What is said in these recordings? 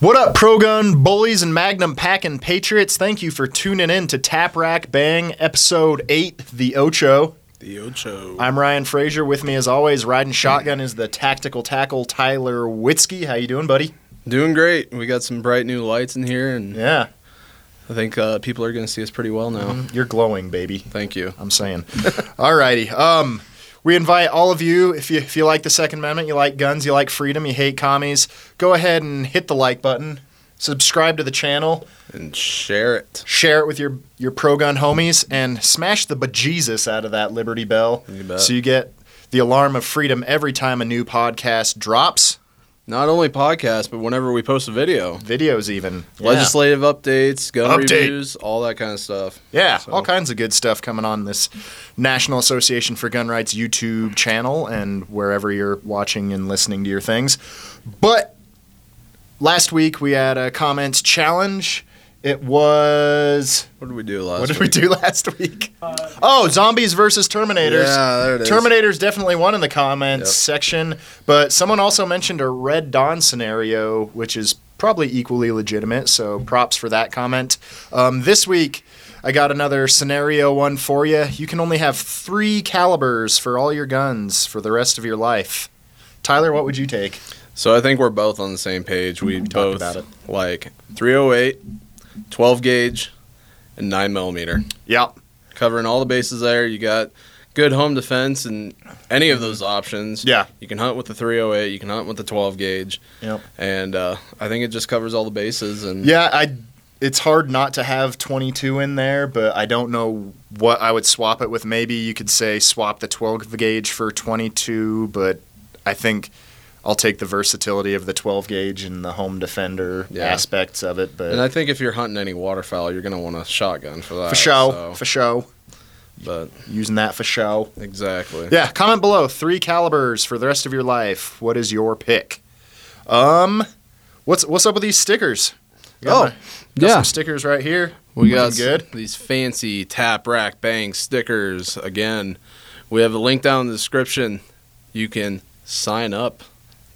What up, pro gun bullies and magnum packing patriots? Thank you for tuning in to Tap Rack Bang, episode 8, The Ocho. The Ocho. I'm Ryan Frazier. With me, as always, riding shotgun is the tactical tackle Tyler Witzke. How you doing, buddy? Doing great. We got some bright new lights in here, and Yeah, I think uh, people are going to see us pretty well now. you're glowing, baby. Thank you. I'm saying. Alrighty. Um, we invite all of you, if you if you like the Second Amendment, you like guns, you like freedom, you hate commies, go ahead and hit the like button, subscribe to the channel, And share it. share it with your your pro gun homies, and smash the bejesus out of that Liberty Bell, You so you get the alarm of freedom every time a new podcast drops. Not only podcast, but whenever we post a video. Videos even. Yeah. Legislative updates, gun Update. reviews, all that kind of stuff. Yeah, So- all kinds of good stuff coming on this National Association for Gun Rights YouTube channel and wherever you're watching and listening to your things. But last week we had a comments challenge. It was What did we do last what did week? we do last week? oh, zombies versus Terminators. Yeah, there it is. Terminators definitely won in the comments Yep. section, but someone also mentioned a Red Dawn scenario, which is probably equally legitimate. So props for that comment. Um, this week, I got another scenario one for you. You can only have three calibers for all your guns for the rest of your life. Tyler, what would you take? So I think we're both on the same page. We, talked both about it. like 308, 12 gauge, and 9 millimeter. Yep. Covering all the bases there. You got good home defense and any of those options. Yeah. You can hunt with the 308. You can hunt with the 12 gauge. Yep. And uh, I think it just covers all the bases. And Yeah, I. It's hard not to have 22 in there, but I don't know what I would swap it with. Maybe you could say swap the 12 gauge for 22, but I think I'll take the versatility of the 12 gauge and the home defender Yeah. aspects of it. But and I think if you're hunting any waterfowl, you're gonna want a shotgun for that. for show, so- for show, but using that for show. exactly. Yeah, comment below. Three calibers for the rest of your life. What is your pick? Um, what's what's up with these stickers? Got Oh, my- got yeah. some stickers right here. We got good. these fancy tap rack bang stickers. Again, we have a link down in the description. You can sign up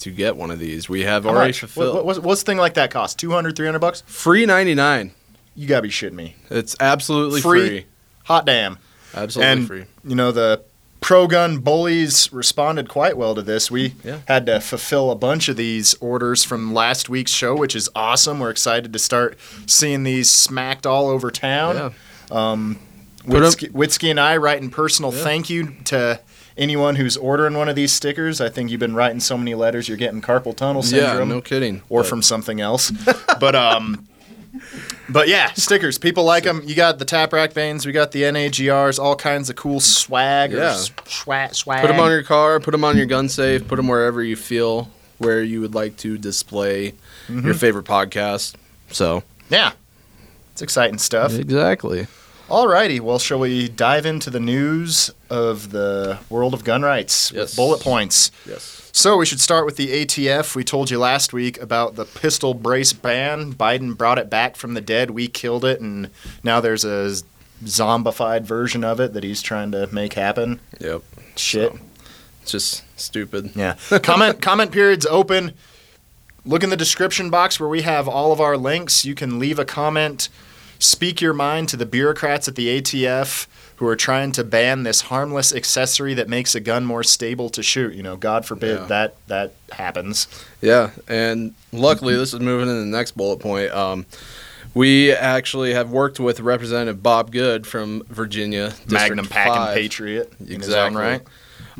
to get one of these. We have How already much? Fulfilled. what, what's, what's a thing like that cost? 200, 300 bucks? Free ninety nine. You gotta be shitting me. It's absolutely Free? free. Hot damn. Absolutely And- free. You know, the pro gun bullies responded quite well to this. We Yeah. had to fulfill a bunch of these orders from last week's show, which is awesome. We're excited to start seeing these smacked all over town. Yeah. Um, Put 'em- Witzke, Witzke and I writing personal thank you to anyone who's ordering one of these stickers. I think you've been writing so many letters, you're getting carpal tunnel syndrome. Yeah, no kidding. or But- from something else. but um, but yeah, stickers. People like them. You got the tap rack veins. We got the NAGRs. All kinds of cool swag. Yeah. swag. Swag. Put them on your car, put them on your gun safe, put them wherever you feel where you would like to display Mm-hmm. your favorite podcast. So, Yeah, it's exciting stuff. exactly. Alrighty, well, shall we dive into the news of the world of gun rights with bullet points? Yes. So we should start with the ATF. We told you last week about the pistol brace ban. Biden brought it back from the dead. We killed it, and now there's a zombified version of it that he's trying to make happen. Yep. Shit. So, it's just stupid. Yeah. comment comment periods open. Look in the description box where we have all of our links. You can leave a comment, speak your mind to the bureaucrats at the ATF who are trying to ban this harmless accessory that makes a gun more stable to shoot. You know, God forbid Yeah. that that happens. Yeah, and luckily, this is moving into the next bullet point. Um, we actually have worked with Representative Bob Good from Virginia, District Magnum packing 5, patriot in Exactly. right.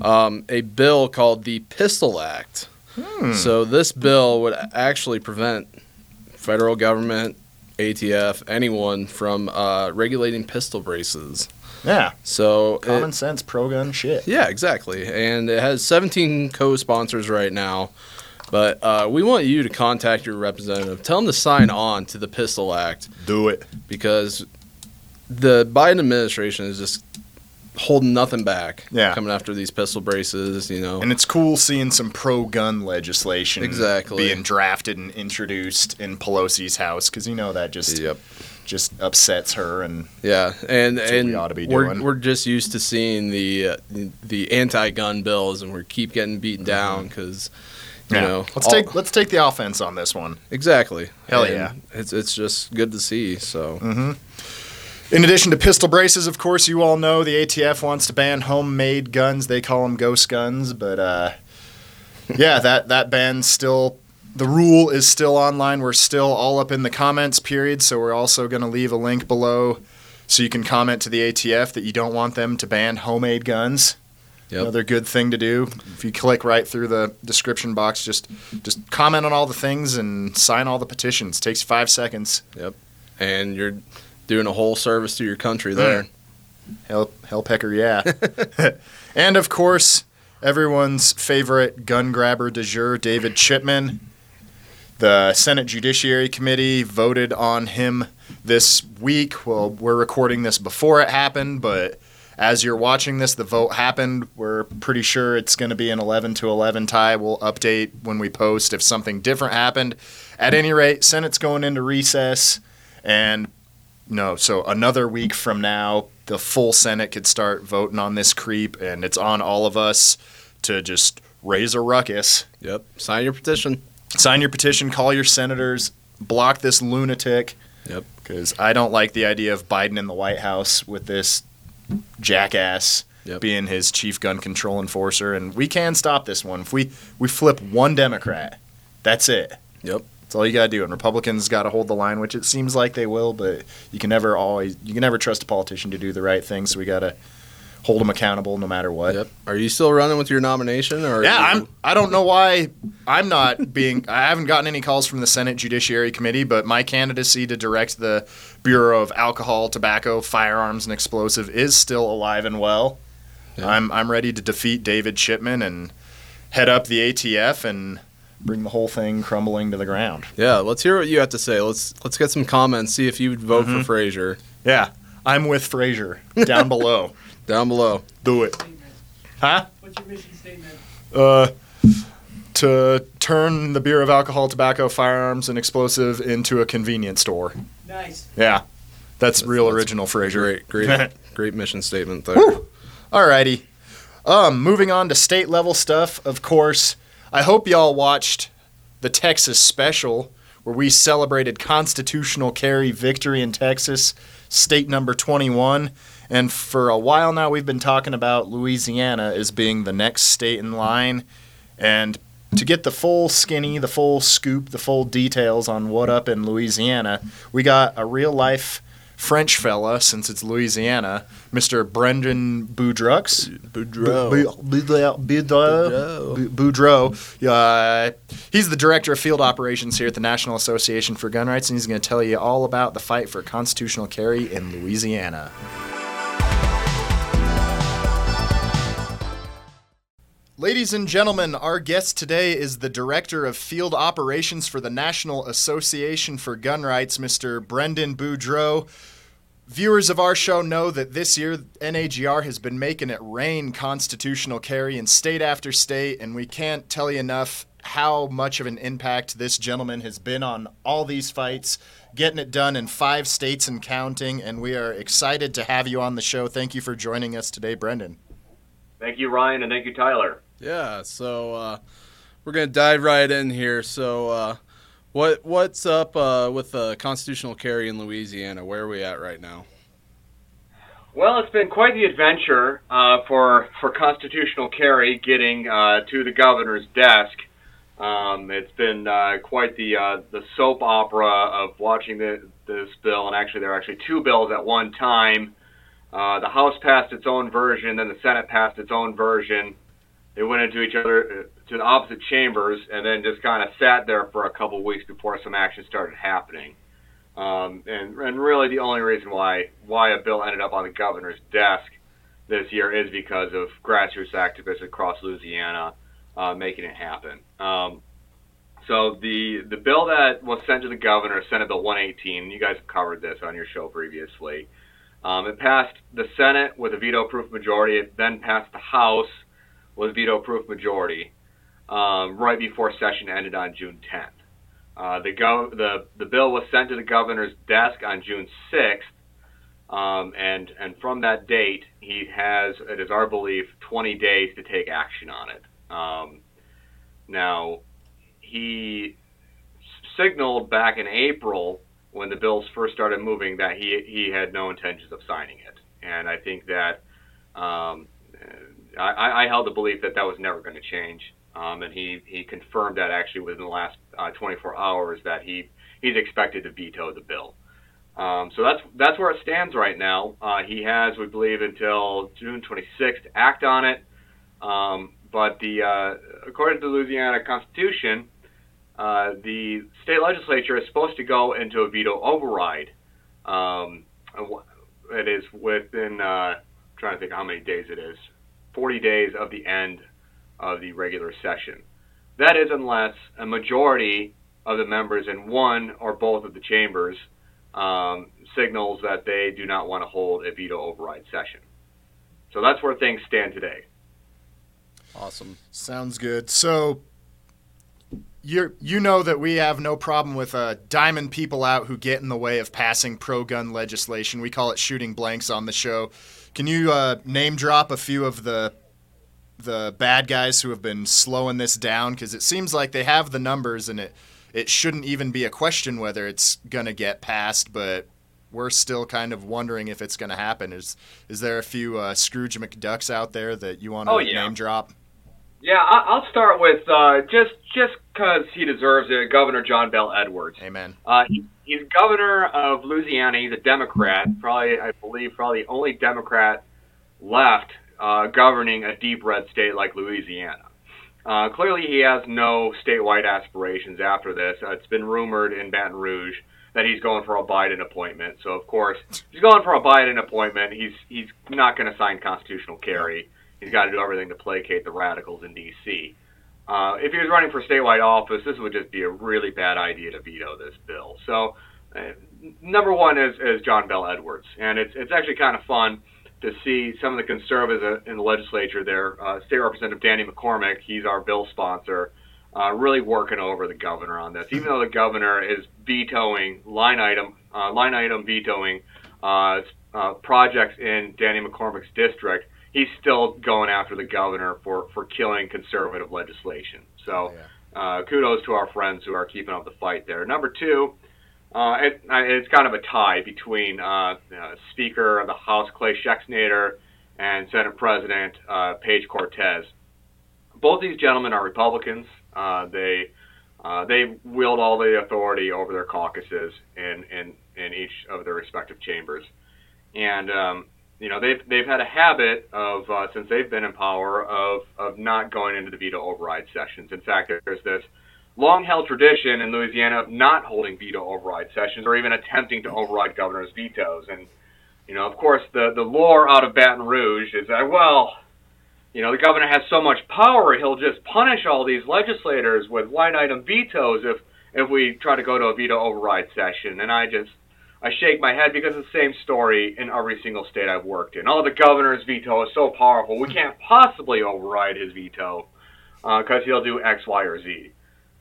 Um, a bill called the Pistol Act. Hmm. So this bill would actually prevent federal government, ATF, anyone from uh, regulating pistol braces. Yeah. So it- Common sense pro gun shit. yeah, exactly. And it has 17 co-sponsors right now. But uh, we want you to contact your representative. Tell them to sign on to the Pistol Act Do it. because the Biden administration is just holding nothing back. Yeah. Coming after these pistol braces, you know. And it's cool seeing some pro gun legislation Exactly. being drafted and introduced in Pelosi's house because you know that just Yep. just upsets her and Yeah, and and we ought to be we're doing. we're just used to seeing the uh, the, anti-gun bills, and we keep getting beaten Mm-hmm. down because You Yeah. know, let's all- take let's take the offense on this one. exactly. Hell And yeah. It's it's just good to see. So In addition to pistol braces, of course, you all know the ATF wants to ban homemade guns. They call them ghost guns, but uh, yeah, that that ban's still the rule is still online. We're still all up in the comments period, so we're also going to leave a link below so you can comment to the ATF that you don't want them to ban homemade guns. Yep. Another good thing to do. If you click right through the description box, just just comment on all the things and sign all the petitions. takes five seconds. Yep. And you're doing a whole service to your country hmm. there. Hell, hellpecker, yeah. and of course, everyone's favorite gun grabber de jour, David Chipman. The Senate Judiciary Committee voted on him this week. Well, we're recording this before it happened, but as you're watching this, the vote happened. We're pretty sure it's going to be an 11 to 11 tie. We'll update when we post if something different happened. At any rate, Senate's going into recess, and no, so another week from now, the full Senate could start voting on this creep, and it's on all of us to just raise a ruckus. Yep. Sign your petition. Sign your petition, call your senators, block this lunatic. Yep. Because I don't like the idea of Biden in the White House with this jackass Yep. being his chief gun control enforcer, and we can stop this one. If we we flip one Democrat, that's it. Yep. That's all you gotta do. And Republicans got to hold the line, which it seems like they will, but you can never always you can never trust a politician to do the right thing. So we gotta hold them accountable no matter what. Yep. Are you still running with your nomination, or Yeah, I'm. I don't know why I'm not being. I haven't gotten any calls from the Senate Judiciary Committee, but my candidacy to direct the Bureau of Alcohol, Tobacco, Firearms, and Explosive is still alive and well. Yeah. I'm I'm ready to defeat David Chipman and head up the ATF and bring the whole thing crumbling to the ground. Yeah. Let's hear what you have to say. Let's let's get some comments. See if you would vote Mm-hmm. for Frazier Yeah, I'm with Frazier down below. down below. Do it, huh? What's your mission statement? uh, to turn the beer of Alcohol, Tobacco, Firearms, and Explosive into a convenience store. Nice. Yeah, that's, real that's original, Frazier. Great, great, great mission statement there. Woo! Alrighty. Um, moving on to state level stuff. Of course, I hope y'all watched the Texas special where we celebrated constitutional carry victory in Texas, state number 21. And for a while now, we've been talking about Louisiana as being the next state in line. And to get the full skinny, the full scoop, the full details on what up in Louisiana, we got a real life French fella, since it's Louisiana, Mr. Brendan Boudrux. Boudreaux. Bu- Bu- Boudreaux. Boudreaux. Uh, he's the director of field operations here at the National Association for Gun Rights, and he's going to tell you all about the fight for constitutional carry in Louisiana. Ladies and gentlemen, our guest today is the Director of Field Operations for the National Association for Gun Rights, Mr. Brendan Boudreaux. Viewers of our show know that this year NAGR has been making it rain constitutional carry in state after state, and we can't tell you enough how much of an impact this gentleman has been on all these fights, getting it done in five states and counting. And we are excited to have you on the show. Thank you for joining us today, Brendan. Thank you, Ryan, and thank you, Tyler. Yeah, so uh, we're gonna dive right in here. So, uh, what what's up uh, with the constitutional carry in Louisiana? Where are we at right now? Well, it's been quite the adventure uh, for for constitutional carry getting uh, to the governor's desk. Um, it's been uh, quite the the soap opera of watching the, this bill, and actually there are actually two bills at one time. The House passed its own version, then the Senate passed its own version. They went into each other uh, to the opposite chambers, and then just kind of sat there for a couple weeks before some action started happening. Um, and, and really, the only reason why why a bill ended up on the governor's desk this year is because of grassroots activists across Louisiana uh, making it happen. Um, so the the bill that was sent to the governor, Senate Bill 118, you guys covered this on your show previously. Um, it passed the Senate with a veto-proof majority. It then passed the House a veto-proof majority um, right before session ended on June 10th. Uh, the, gov- the the bill was sent to the governor's desk on June 6th, um, and and from that date, he has, it is our belief, 20 days to take action on it. Um, now, he signaled back in April when the bills first started moving that he he had no intentions of signing it, and I think that um, I, I held the belief that that was never going to change, um, and he he confirmed that actually within the last uh, 24 hours that he he's expected to veto the bill. Um, so that's that's where it stands right now. Uh, he has, we believe, until June 26th to act on it. Um, but the uh, according to the Louisiana Constitution, uh, the state legislature is supposed to go into a veto override. Um, it is within uh, I'm trying to think how many days it is, 40 days of the end of the regular session. That is unless a majority of the members in one or both of the chambers um, signals that they do not want to hold a veto override session. So that's where things stand today. Awesome. Sounds good. So you you know that we have no problem with uh, diamond people out who get in the way of passing pro-gun legislation. We call it shooting blanks on the show. Can you uh, name drop a few of the the bad guys who have been slowing this down? Because it seems like they have the numbers, and it it shouldn't even be a question whether it's gonna get passed. But we're still kind of wondering if it's gonna happen. Is is there a few uh, Scrooge McDucks out there that you want to oh, yeah. name drop? Yeah, I'll start with uh, just just because he deserves it. Governor John Bel Edwards. Amen. Uh, he, he's governor of Louisiana. He's a Democrat. Probably, I believe, probably the only Democrat left uh, governing a deep red state like Louisiana. Uh, clearly, he has no statewide aspirations after this. Uh, it's been rumored in Baton Rouge that he's going for a Biden appointment. So, of course, he's going for a Biden appointment, he's he's not going to sign constitutional carry. He's got to do everything to placate the radicals in D.C. Uh, if he was running for statewide office, this would just be a really bad idea to veto this bill. So, uh, number one is, is John Bel Edwards, and it's it's actually kind of fun to see some of the conservatives in the legislature there. Uh, State Representative Danny McCormick, he's our bill sponsor, uh, really working over the governor on this. Even though the governor is vetoing line item uh, line item vetoing uh, uh, projects in Danny McCormick's district he's still going after the governor for, for killing conservative legislation. So oh, yeah. uh, kudos to our friends who are keeping up the fight there. Number two, uh, it, it's kind of a tie between uh, uh, Speaker of the House Clay Schexnayder and Senate President uh, Page Cortez. Both these gentlemen are Republicans. Uh, they uh, they wield all the authority over their caucuses in, in, in each of their respective chambers. And um, you know they've they've had a habit of uh, since they've been in power of of not going into the veto override sessions. In fact, there's this long-held tradition in Louisiana of not holding veto override sessions or even attempting to override governor's vetoes. And you know, of course, the the lore out of Baton Rouge is that well, you know, the governor has so much power he'll just punish all these legislators with line item vetoes if if we try to go to a veto override session. And I just I shake my head because it's the same story in every single state I've worked in. Oh, the governor's veto is so powerful. We can't possibly override his veto because uh, he'll do X, Y, or Z.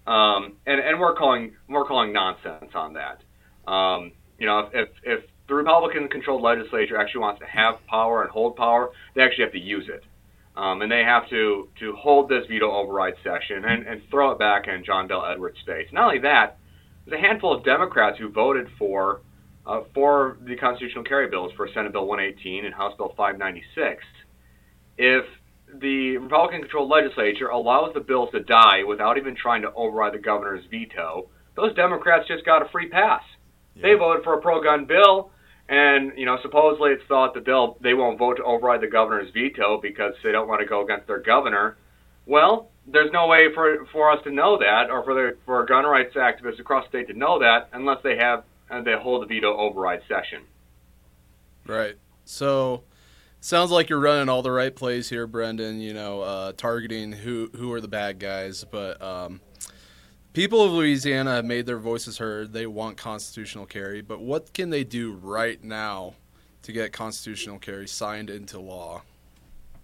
Um, and and we're calling we're calling nonsense on that. Um, you know, if if the Republican-controlled legislature actually wants to have power and hold power, they actually have to use it. Um, and they have to to hold this veto override session and, and throw it back in John Bel Edwards' face. Not only that, there's a handful of Democrats who voted for uh, for the constitutional carry bills for Senate Bill 118 and House Bill 596. If the Republican controlled legislature allows the bills to die without even trying to override the governor's veto, those Democrats just got a free pass. Yeah. They voted for a pro gun bill, and you know supposedly it's thought that they'll they won't vote to override the governor's veto because they don't want to go against their governor. Well, there's no way for for us to know that, or for the for gun rights activists across the state to know that, unless they have and they hold the veto override session. Right. So sounds like you're running all the right plays here, Brendan. You know, uh, targeting who who are the bad guys, but um, people of Louisiana have made their voices heard. They want constitutional carry, but what can they do right now to get constitutional carry signed into law?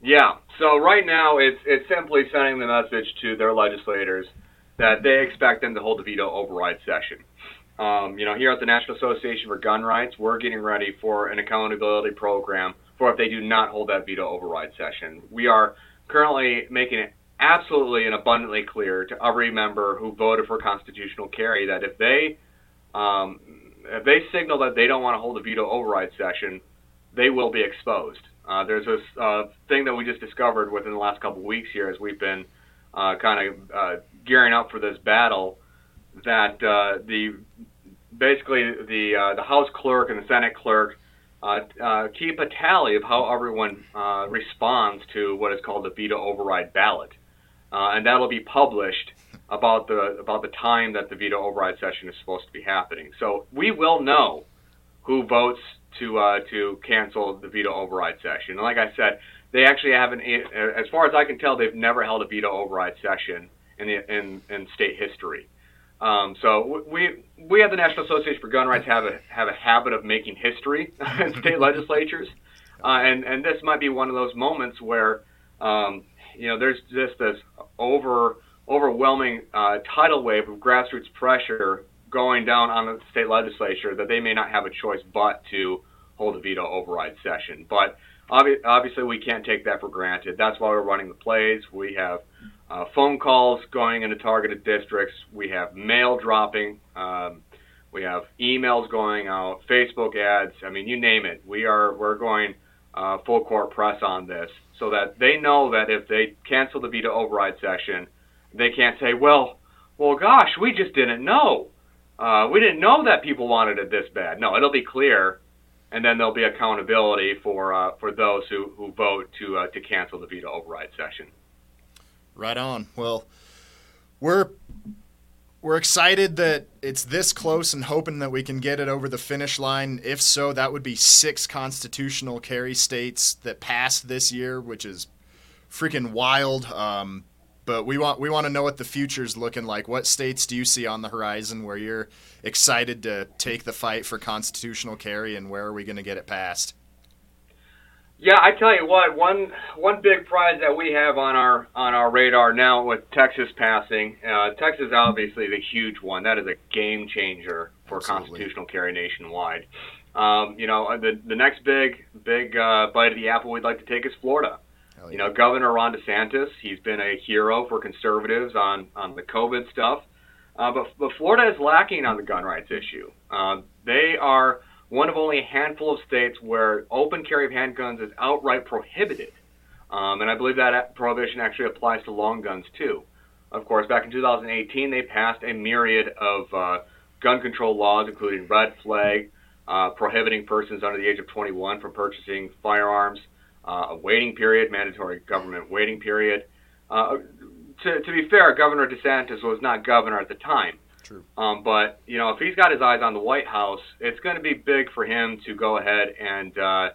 Yeah. So right now, it's it's simply sending the message to their legislators that they expect them to hold the veto override session. Um, you know, here at the National Association for Gun Rights, we're getting ready for an accountability program for if they do not hold that veto override session. We are currently making it absolutely and abundantly clear to every member who voted for constitutional carry that if they um, if they signal that they don't want to hold a veto override session, they will be exposed. Uh, there's this uh, thing that we just discovered within the last couple of weeks here as we've been uh, kind of uh, gearing up for this battle that uh, the basically the uh, the House clerk and the Senate clerk uh, uh, keep a tally of how everyone uh, responds to what is called the veto override ballot, and that'll be published about the about the time that the veto override session is supposed to be happening. So we will know who votes to uh, to cancel the veto override session. And like I said, they actually haven't, as far as I can tell, they've never held a veto override session in the in, in state history. Um, so we we at the National Association for Gun Rights have a have a habit of making history in state legislatures, uh, and and this might be one of those moments where um, you know there's just this over overwhelming uh, tidal wave of grassroots pressure going down on the state legislature that they may not have a choice but to hold a veto override session. But obvi- obviously, we can't take that for granted. That's why we're running the plays. We have uh, phone calls going into targeted districts. We have mail dropping. Um, we have emails going out, Facebook ads. I mean, you name it. We are we're going uh, full court press on this so that they know that if they cancel the veto override session, they can't say, well, well, gosh, we just didn't know. Uh, we didn't know that people wanted it this bad. No, it'll be clear, and then there'll be accountability for uh, for those who, who vote to uh, to cancel the veto override session. Right on. Well, we're we're excited that it's this close and hoping that we can get it over the finish line. If so, that would be six constitutional carry states that passed this year, which is freaking wild. Um, but we want we want to know what the future's looking like. What states do you see on the horizon where you're excited to take the fight for constitutional carry, and where are we going to get it passed? Yeah, I tell you what, one one big prize that we have on our on our radar now with Texas passing, uh, Texas obviously the huge one. That is a game changer for Absolutely. constitutional carry nationwide. Um, you know, the the next big big uh, bite of the apple we'd like to take is Florida. Yeah. You know, Governor Ron DeSantis, he's been a hero for conservatives on on the COVID stuff, uh, but but Florida is lacking on the gun rights issue. Uh, they are one of only a handful of states where open carry of handguns is outright prohibited. Um, and I believe that prohibition actually applies to long guns too. Of course, back in 2018, they passed a myriad of uh, gun control laws, including red flag, uh, prohibiting persons under the age of 21 from purchasing firearms, uh, a waiting period, mandatory government waiting period. Uh, to, to be fair, Governor DeSantis was not governor at the time. True. Um, but you know, if he's got his eyes on the White House, it's going to be big for him to go ahead and uh,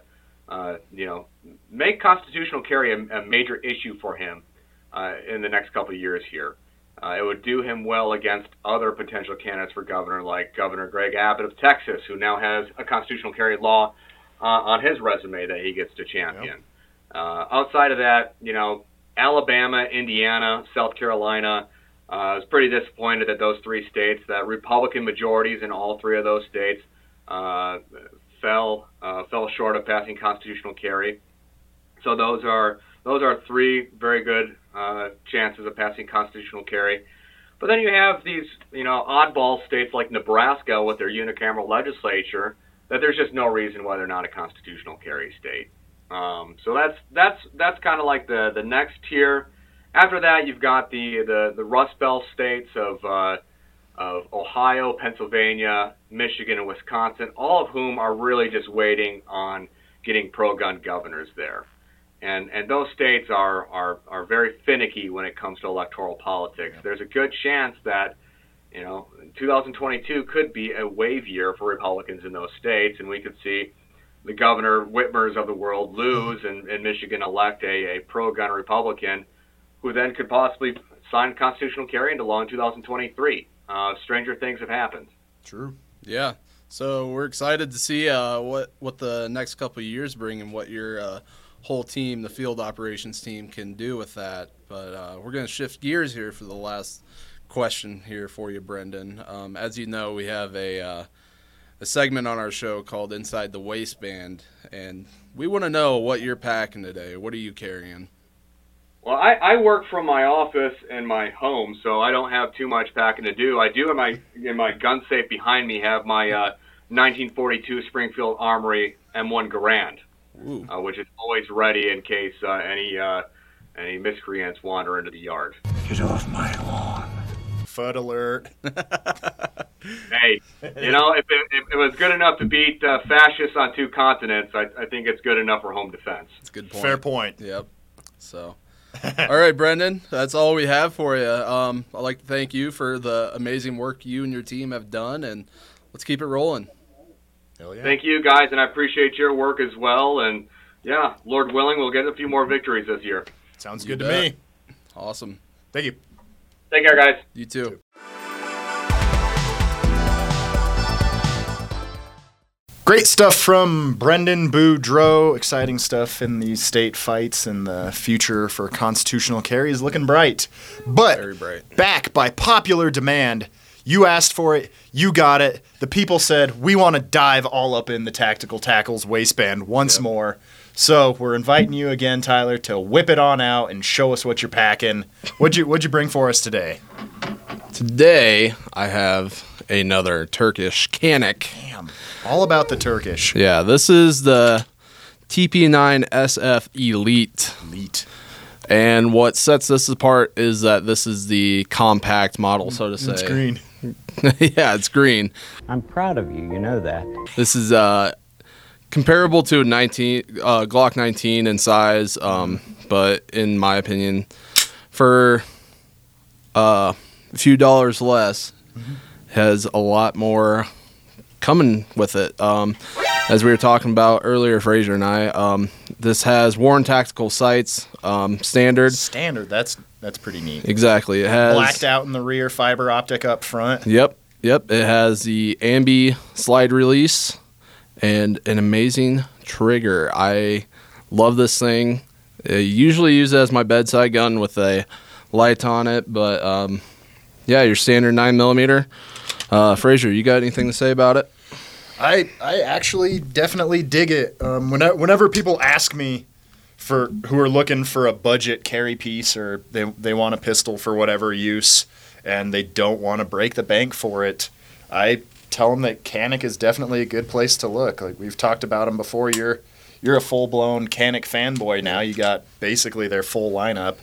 uh, you know make constitutional carry a, a major issue for him uh, in the next couple of years here. Uh, it would do him well against other potential candidates for governor, like Governor Greg Abbott of Texas, who now has a constitutional carry law uh, on his resume that he gets to champion. Yep. Uh, outside of that, you know, Alabama, Indiana, South Carolina I was pretty disappointed that those three states, that Republican majorities in all three of those states, uh, fell uh, fell short of passing constitutional carry. So those are those are three very good uh, chances of passing constitutional carry. But then you have these, you know, oddball states like Nebraska with their unicameral legislature that there's just no reason why they're not a constitutional carry state. Um, so that's that's that's kind of like the the next tier after that, you've got the the, the Rust Belt states of uh, of Ohio, Pennsylvania, Michigan, and Wisconsin, all of whom are really just waiting on getting pro-gun governors there. And and those states are are are very finicky when it comes to electoral politics. Yeah. There's a good chance that you know 2022 could be a wave year for Republicans in those states, and we could see the governor Whitmers of the world lose and, and Michigan elect a, a pro-gun Republican who then could possibly sign constitutional carry into law in 2023. Uh, stranger things have happened. True. Yeah. So we're excited to see uh, what what the next couple years bring and what your uh, whole team, the field operations team, can do with that. But uh, we're going to shift gears here for the last question here for you, Brendan. Um, as you know, we have a uh, a segment on our show called Inside the Waistband, and we want to know what you're packing today. What are you carrying? Well, I, I work from my office and my home, so I don't have too much packing to do. I do in my in my gun safe behind me have my uh, 1942 Springfield Armory M1 Garand, uh, which is always ready in case uh, any uh, any miscreants wander into the yard. Get off my lawn. Fudd alert. Hey, you know, if it, if it was good enough to beat uh, fascists on two continents, I, I think it's good enough for home defense. It's a good point. Fair point. Yep. So, all right, Brendan, that's all we have for you. Um, I'd like to thank you for the amazing work you and your team have done, and let's keep it rolling. Hell yeah. Thank you, guys, and I appreciate your work as well. And yeah, Lord willing, we'll get a few more victories this year. Sounds You good to me. Awesome. Thank you. Take care, guys. You too. Great stuff from Brendan Boudreaux. Exciting stuff in the state fights, and the future for constitutional carry is looking bright. But Very bright. back by popular demand, you asked for it, you got it. The people said, we want to dive all up in the tactical tackles waistband once Yep. more. So we're inviting you again, Tyler, to whip it on out and show us what you're packing. What'd you What'd you bring for us today? Today, I have another Turkish Canik. Damn, all about the Turkish Yeah, this is the TP9 SF Elite. elite. And what sets this apart is that this is the compact model, so to say. It's green. yeah, it's green. I'm proud of you, you know that. This is uh, comparable to a 19 uh, Glock 19 in size, um, but in my opinion, for uh, a few dollars less, has a lot more coming with it. Um, as we were talking about earlier, Frazier and I, um, this has Warren Tactical sights, um, standard. Standard. That's that's pretty neat. Exactly, it has Blacked out in the rear, fiber optic up front. Yep, yep. It has the ambi slide release and an amazing trigger. I love this thing. I usually use it as my bedside gun with a light on it, but um, yeah, your standard nine millimeter. Uh, Frazier, you got anything to say about it? I I actually definitely dig it. Um, whenever, whenever people ask me for who are looking for a budget carry piece or they they want a pistol for whatever use and they don't want to break the bank for it, I tell them that Canik is definitely a good place to look. Like we've talked about them before. You're you're a full blown Canik fanboy now. You got basically their full lineup,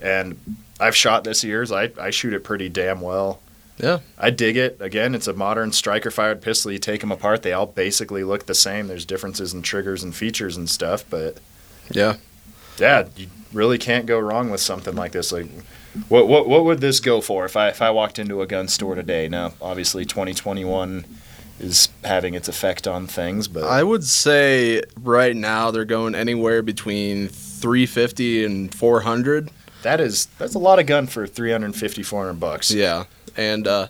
and I've shot this year's. I I shoot it pretty damn well. Yeah. I dig it. Again, it's a modern striker fired pistol. You take them apart, they all basically look the same. There's differences in triggers and features and stuff, but Yeah. yeah, you really can't go wrong with something like this. Like, what what what would this go for if I if I walked into a gun store today? Now, obviously, 2021 is having its effect on things, but I would say right now they're going anywhere between 350 and 400. That is that's a lot of gun for 350 400 bucks. Yeah, and uh,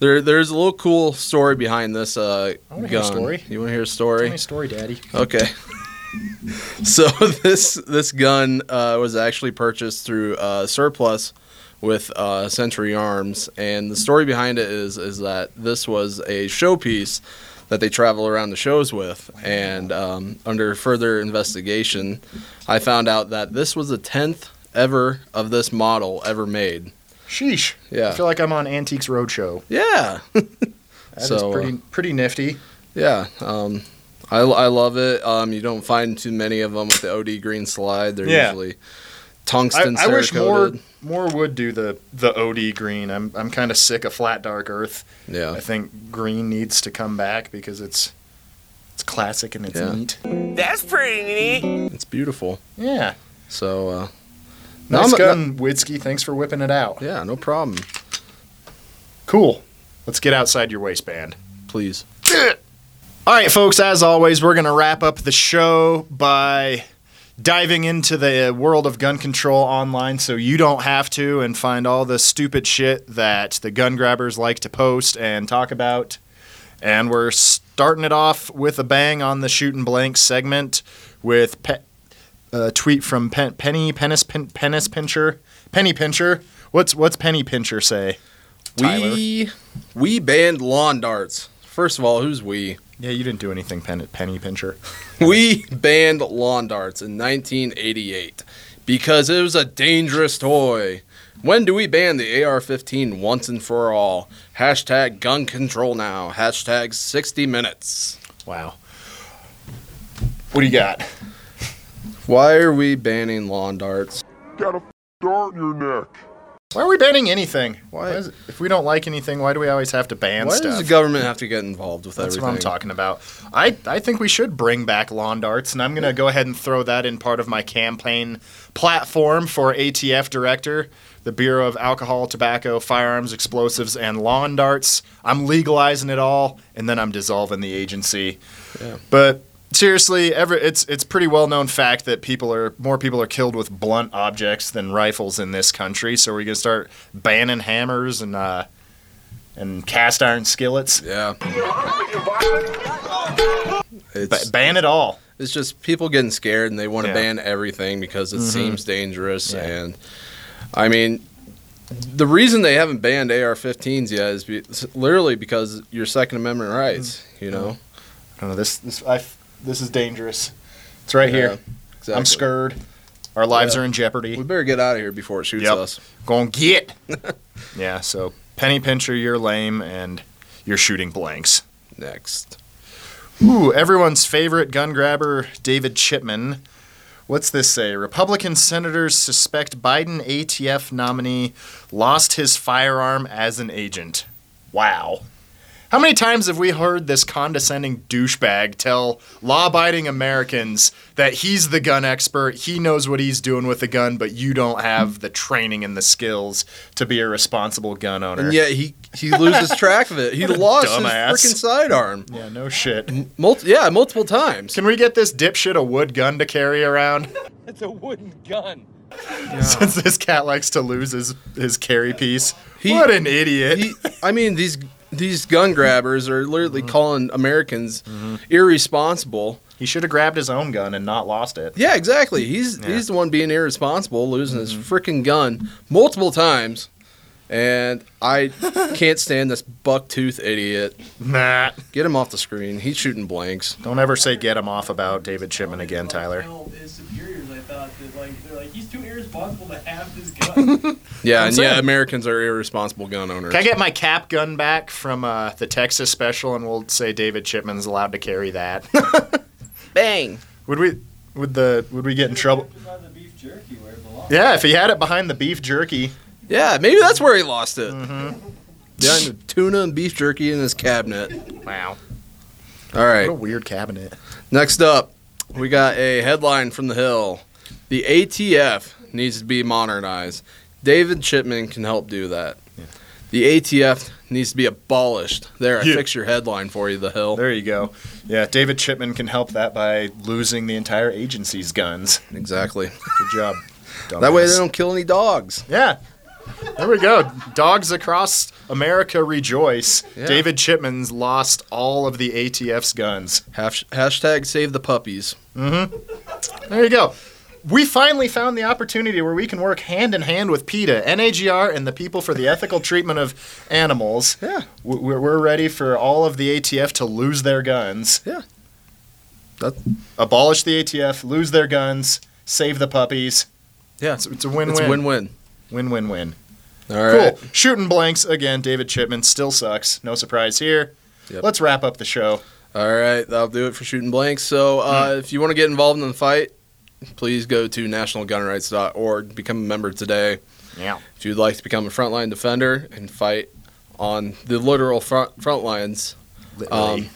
there there's a little cool story behind this uh, I wanna gun. hear a story. You want to hear a Tell story? me a story, Daddy. Okay. so this this gun uh, was actually purchased through uh, surplus with uh, Century Arms, and the story behind it is is that this was a showpiece that they travel around the shows with, and um, under further investigation, I found out that this was the tenth ever of this model ever made. Sheesh. Yeah. I feel like I'm on Antiques Roadshow. Yeah. That is So, uh, pretty pretty nifty. Yeah, um, I, I love it. Um, you don't find too many of them with the OD green slide. They're Yeah. usually I, tungsten I wish more Cerakoted. more would do the the OD green. I'm I'm kind of sick of flat dark earth. Yeah, I think green needs to come back because it's it's classic and it's Yeah. neat. That's pretty neat. It's beautiful. Yeah. So, uh, No, Nice gun, Witzke. Thanks for whipping it out. yeah, no problem. Cool. Let's get outside your waistband. Please. All right, folks, as always, we're going to wrap up the show by diving into the world of gun control online so you don't have to and find all the stupid shit that the gun grabbers like to post and talk about. And we're starting it off with a bang on the shooting blank segment with pe- a tweet from Pen- Penny Penis Pen- Penis Pincher. Penny Pincher. What's what's Penny Pincher say? Tyler? We we banned lawn darts. First of all, who's we? Yeah, you didn't do anything, Pen- Penny Pincher. We banned lawn darts in 1988 because it was a dangerous toy. When do we ban the AR-15 once and for all? Hashtag gun control now. Hashtag 60 minutes. Wow. What do you got? Why are we banning lawn darts? Got a dart in your neck. Why are we banning anything? Why- is if we don't like anything, why do we always have to ban Why stuff? does the government have to get involved with That's everything? what I'm talking about. I, I think we should bring back lawn darts, and I'm going to go ahead and throw that in part of my campaign platform for ATF director, the Bureau of Alcohol, Tobacco, Firearms, Explosives, and Lawn Darts. I'm legalizing it all, and then I'm dissolving the agency. Yeah. But seriously, ever it's it's pretty well known fact that people are more people are killed with blunt objects than rifles in this country. So we're gonna start banning hammers and uh, and cast iron skillets. Yeah. It's, Ba- ban it all. it's just people getting scared and they want to Yeah. ban everything because it seems dangerous. Yeah. And I mean, the reason they haven't banned AR-15s yet is be, literally because your Second Amendment rights. You know, I don't know this this I this is dangerous. It's right Yeah, here. exactly. I'm scared. Our lives Yeah. are in jeopardy. We better get out of here before it shoots Yep. us. Going get. yeah. So penny pincher, you're lame, and you're shooting blanks. Next. Ooh, everyone's favorite gun grabber, David Chipman. What's this say? Republican senators suspect Biden ATF nominee lost his firearm as an agent. Wow. How many times have we heard this condescending douchebag tell law abiding Americans that he's the gun expert, he knows what he's doing with the gun, but you don't have the training and the skills to be a responsible gun owner? And yet he he loses track of it. He lost dumbass. his freaking sidearm. yeah, no shit. Mul- yeah, multiple times. Can we get this dipshit a wood gun to carry around? It's a wooden gun. Since this cat likes to lose his, his carry piece. He- what an idiot. he, I mean, these these gun grabbers are literally Mm-hmm. calling Americans irresponsible. he should have grabbed his own gun and not lost it. Yeah, exactly. He's Yeah. Mm-hmm. he's the one being irresponsible, losing his freaking gun multiple times. And I can't stand this bucktooth idiot. Nah. Get him off the screen. He's shooting blanks. Don't ever say get him off about David Chipman again, Tyler. Tell His superiors, I thought that like they're like he's too irresponsible to have this gun. Yeah, and yeah. Americans are irresponsible gun owners. Can I get my cap gun back from uh, the Texas special and we'll say David Chipman's allowed to carry that? Bang. would we would the would we get in trouble? Behind the beef jerky where it belongs. Yeah, if he had it behind the beef jerky. Yeah, maybe that's where he lost it. Mm-hmm. Behind the tuna and beef jerky in his cabinet. Wow. All right. What a weird cabinet. Next up, we got a headline from the Hill. The ATF needs to be modernized. David Chipman can help do that. The ATF needs to be abolished. There, I Yeah. fixed your headline for you, The Hill. There you go. Yeah, David Chipman can help that by losing the entire agency's guns. Exactly. Good job. That way they don't kill any dogs. Yeah. There we go. Dogs across America rejoice. Yeah. David Chipman's lost all of the ATF's guns. Hash- hashtag save the puppies. Mm-hmm. There you go. We finally found the opportunity where we can work hand in hand with PETA, NAGR, and the people for the ethical treatment of animals. Yeah. We're we're ready for all of the ATF to lose their guns. Yeah. That- Abolish the ATF, lose their guns, save the puppies. Yeah. It's, it's a win-win. It's win-win. Win-win-win. All right. Cool. Shooting blanks again. David Chipman still sucks. No surprise here. Yep. Let's wrap up the show. All right, that'll do it for shooting blanks. So, uh, if you want to get involved in the fight, please go to nationalgunrights.org. Become a member today. Yeah. If you'd like to become a frontline defender and fight on the literal front front lines, um,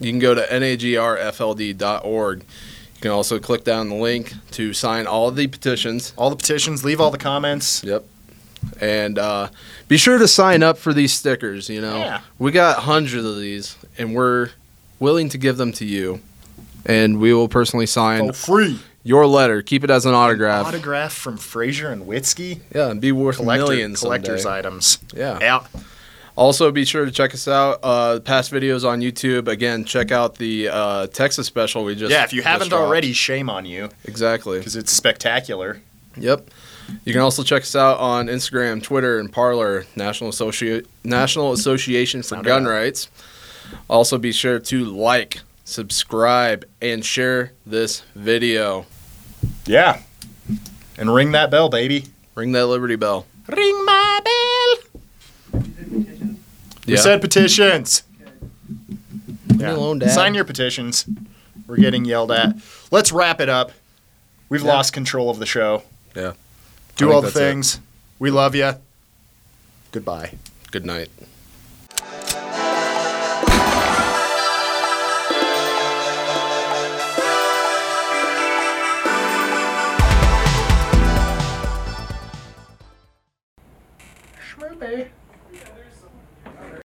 you can go to nagrfld.org. You can also click down the link to sign all the petitions. all the petitions. Leave all the comments. Yep. And uh, be sure to sign up for these stickers. You know, Yeah. we got hundreds of these, and we're willing to give them to you. And we will personally sign Oh, free. Your letter. Keep it as an autograph. Autograph from Frazier and Witzke. yeah, and be worth Collector, millions. collector's someday. items. Yeah. Yeah. Also, be sure to check us out. Uh, past videos on YouTube. Again, check out the uh, Texas special we just. yeah, if you just haven't dropped. already, shame on you Exactly. because it's spectacular. Yep. You can also check us out on Instagram, Twitter, and Parler, National Associ- National Association for Sound Gun out. Rights. Also, be sure to like, subscribe, and share this video. Yeah. And ring that bell, baby. Ring that Liberty Bell. Ring my bell. petitions. We said petitions. alone, Dad. Sign your petitions. We're getting yelled at. Let's wrap it up. We've Yeah. lost control of the show. Yeah. Do think all the that's it. things. We love you. Goodbye. Good night.